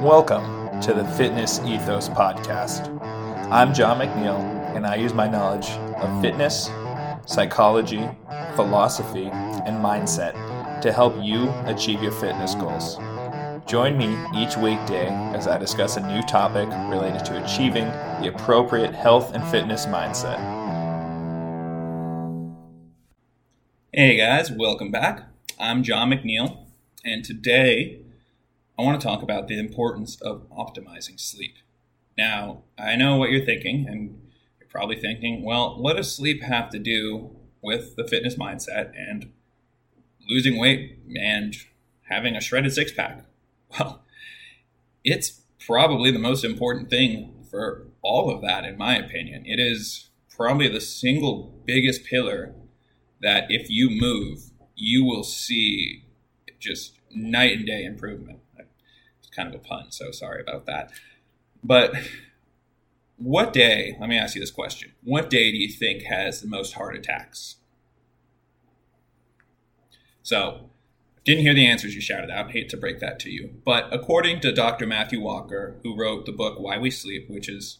Welcome to the Fitness Ethos Podcast. I'm Jon McNeil, and I use my knowledge of fitness, psychology, philosophy, and mindset to help you achieve your fitness goals. Join me each weekday as I discuss a new topic related to achieving the appropriate health and fitness mindset. Hey guys, welcome back. I'm Jon McNeil, and today I want to talk about the importance of optimizing sleep. Now, I know what you're thinking, and you're probably thinking, well, what does sleep have to do with the fitness mindset and losing weight and having a shredded six pack? Well, it's probably the most important thing for all of that, in my opinion. It is probably the single biggest pillar that if you move, you will see just night and day improvement It's kind of a pun, so sorry about that. But what day, let me ask you this question. What day do you think has the most heart attacks? So, didn't hear the answers you shouted out. Hate to break that to you. But according to Dr. Matthew Walker, who wrote the book Why We Sleep, which is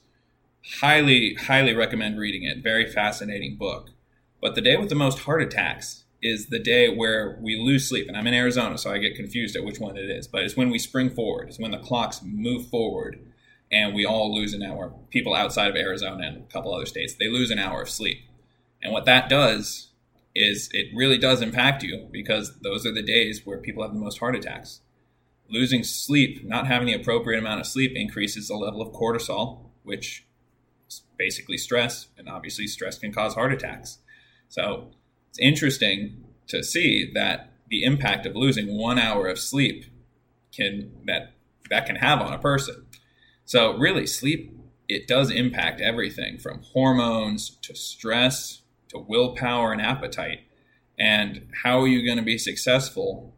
highly, highly recommend reading it, very fascinating book. But the day with the most heart attacks is the day where we lose sleep. And I'm in Arizona, so I get confused at which one it is. But it's when we spring forward, it's when the clocks move forward and we all lose an hour. People outside of Arizona and a couple other states, they lose an hour of sleep. And what that does is it really does impact you because those are the days where people have the most heart attacks. Losing sleep, not having the appropriate amount of sleep, increases the level of cortisol, which is basically stress. And obviously, stress can cause heart attacks. So it's interesting to see that the impact of losing one hour of sleep can that that can have on a person. So really, sleep it does impact everything from hormones to stress to willpower and appetite. And how are you going to be successful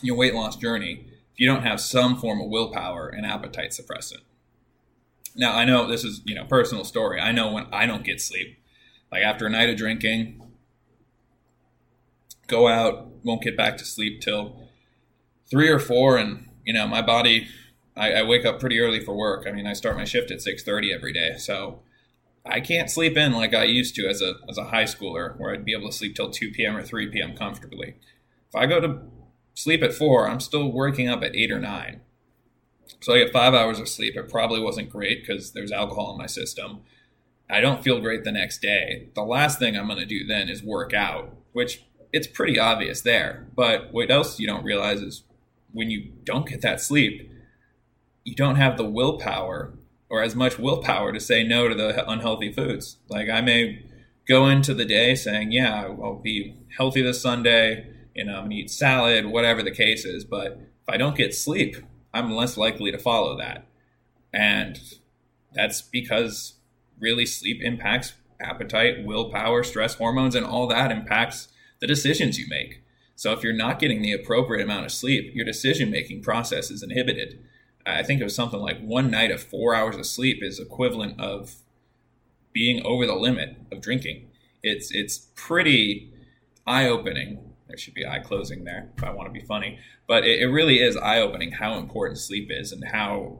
in your weight loss journey if you don't have some form of willpower and appetite suppressant? Now, I know this is, you know, personal story. I know when I don't get sleep, like after a night of drinking, go out, won't get back to sleep till three or four, and you know my body. I, I wake up pretty early for work. I mean, I start my shift at six thirty every day, so I can't sleep in like I used to as a as a high schooler, where I'd be able to sleep till two p.m. or three p.m. comfortably. If I go to sleep at four, I'm still waking up at eight or nine. So I get five hours of sleep. It probably wasn't great because there's alcohol in my system. I don't feel great the next day. The last thing I'm going to do then is work out, which it's pretty obvious there. But what else you don't realize is when you don't get that sleep, you don't have the willpower or as much willpower to say no to the unhealthy foods. Like I may go into the day saying, yeah, I'll be healthy this Sunday, you know, I'm gonna eat salad, whatever the case is. But if I don't get sleep, I'm less likely to follow that. And that's because really sleep impacts appetite, willpower, stress hormones, and all that impacts the decisions you make. So if you're not getting the appropriate amount of sleep, your decision making process is inhibited. I think it was something like one night of four hours of sleep is equivalent of being over the limit of drinking. It's it's pretty eye opening. There should be eye closing there if I want to be funny, but it, it really is eye opening how important sleep is and how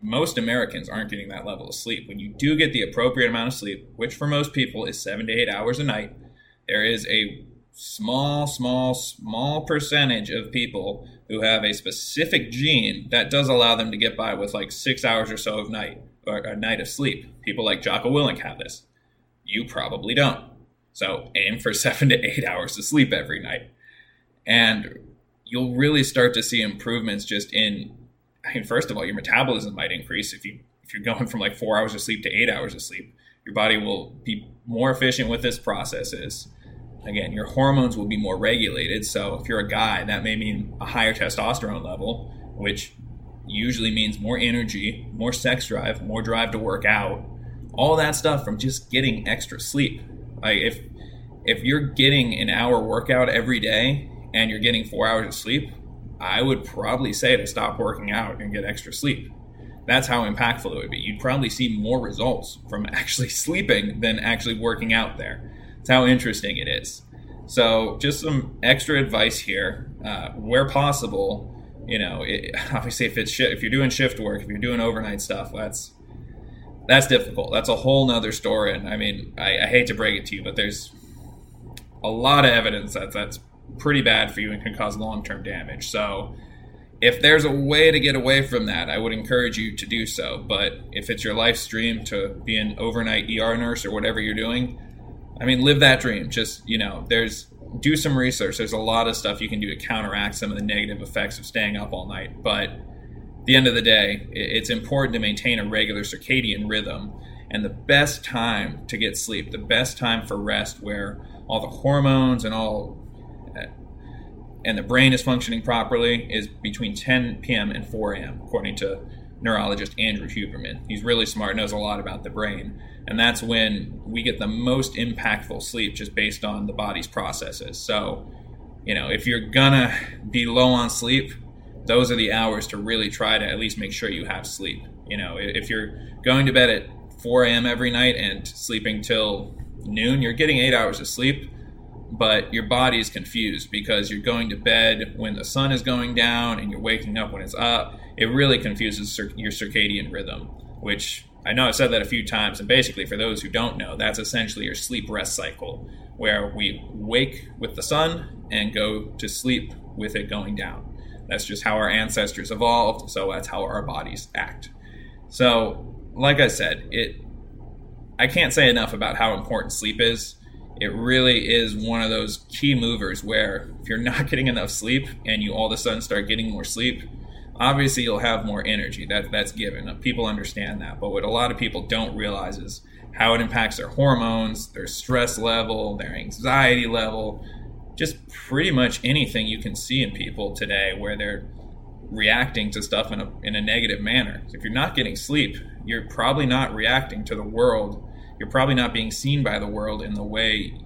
most Americans aren't getting that level of sleep. When you do get the appropriate amount of sleep, which for most people is seven to eight hours a night, there is a small, small, small percentage of people who have a specific gene that does allow them to get by with like six hours or so of night or a night of sleep. People like Jocko Willink have this. You probably don't. So aim for seven to eight hours of sleep every night. And you'll really start to see improvements just in I mean, first of all, your metabolism might increase if you if you're going from like four hours of sleep to eight hours of sleep. Your body will be more efficient with its processes again, your hormones will be more regulated. So if you're a guy, that may mean a higher testosterone level, which usually means more energy, more sex drive, more drive to work out. All that stuff from just getting extra sleep. Like if if you're getting an hour workout every day and you're getting 4 hours of sleep, I would probably say to stop working out and get extra sleep. that's how impactful it would be. You'd probably see more results from actually sleeping than actually working out there. It's how interesting it is. So, just some extra advice here, uh, where possible. You know, it, obviously, if it's if you're doing shift work, if you're doing overnight stuff, that's that's difficult. That's a whole nother story. And I mean, I, I hate to break it to you, but there's a lot of evidence that that's pretty bad for you and can cause long term damage. So, if there's a way to get away from that, I would encourage you to do so. But if it's your life stream to be an overnight ER nurse or whatever you're doing, I mean, live that dream. Just, you know, there's do some research. There's a lot of stuff you can do to counteract some of the negative effects of staying up all night. But at the end of the day, it's important to maintain a regular circadian rhythm. And the best time to get sleep, the best time for rest, where all the hormones and all eh, and the brain is functioning properly is between 10 p.m. and 4 a.m., according to neurologist Andrew Huberman. He's really smart, knows a lot about the brain. And that's when we get the most impactful sleep just based on the body's processes. So, you know, if you're gonna be low on sleep, those are the hours to really try to at least make sure you have sleep. You know, if you're going to bed at 4 a.m. every night and sleeping till noon, you're getting eight hours of sleep but your body is confused because you're going to bed when the sun is going down and you're waking up when it's up. It really confuses your circadian rhythm, which I know I've said that a few times. And basically, for those who don't know, that's essentially your sleep rest cycle, where we wake with the sun and go to sleep with it going down. That's just how our ancestors evolved, so that's how our bodies act. So, like I said, it I can't say enough about how important sleep is it really is one of those key movers where if you're not getting enough sleep and you all of a sudden start getting more sleep, obviously you'll have more energy. That that's given. People understand that. But what a lot of people don't realize is how it impacts their hormones, their stress level, their anxiety level, just pretty much anything you can see in people today where they're reacting to stuff in a, in a negative manner. So if you're not getting sleep, you're probably not reacting to the world you're probably not being seen by the world in the way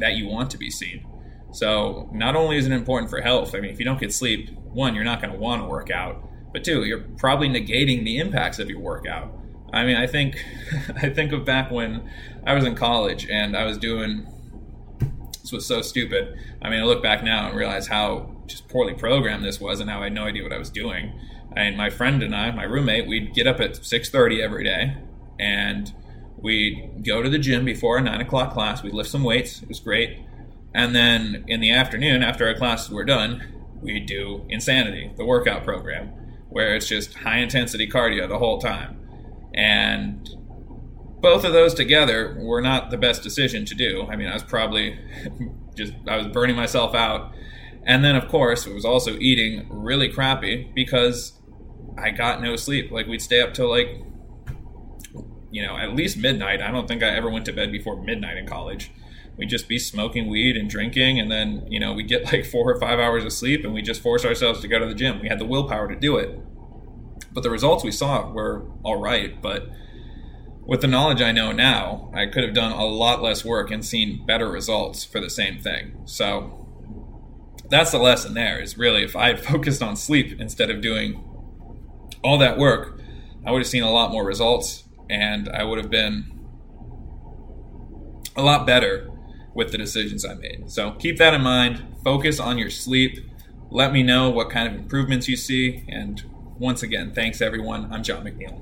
that you want to be seen. So, not only is it important for health, I mean, if you don't get sleep, one, you're not going to want to work out, but two, you're probably negating the impacts of your workout. I mean, I think I think of back when I was in college and I was doing this was so stupid. I mean, I look back now and realize how just poorly programmed this was and how I had no idea what I was doing. And my friend and I, my roommate, we'd get up at 6:30 every day and We'd go to the gym before our nine o'clock class. We'd lift some weights. It was great. And then in the afternoon, after our classes were done, we'd do Insanity, the workout program, where it's just high intensity cardio the whole time. And both of those together were not the best decision to do. I mean, I was probably just, I was burning myself out. And then, of course, it was also eating really crappy because I got no sleep. Like, we'd stay up till like you know, at least midnight. I don't think I ever went to bed before midnight in college. We'd just be smoking weed and drinking, and then, you know, we get like four or five hours of sleep, and we just force ourselves to go to the gym. We had the willpower to do it. But the results we saw were all right. But with the knowledge I know now, I could have done a lot less work and seen better results for the same thing. So that's the lesson there is really if I had focused on sleep instead of doing all that work, I would have seen a lot more results and I would have been a lot better with the decisions I made. So keep that in mind. Focus on your sleep. Let me know what kind of improvements you see. And once again, thanks everyone. I'm Jon McNeil.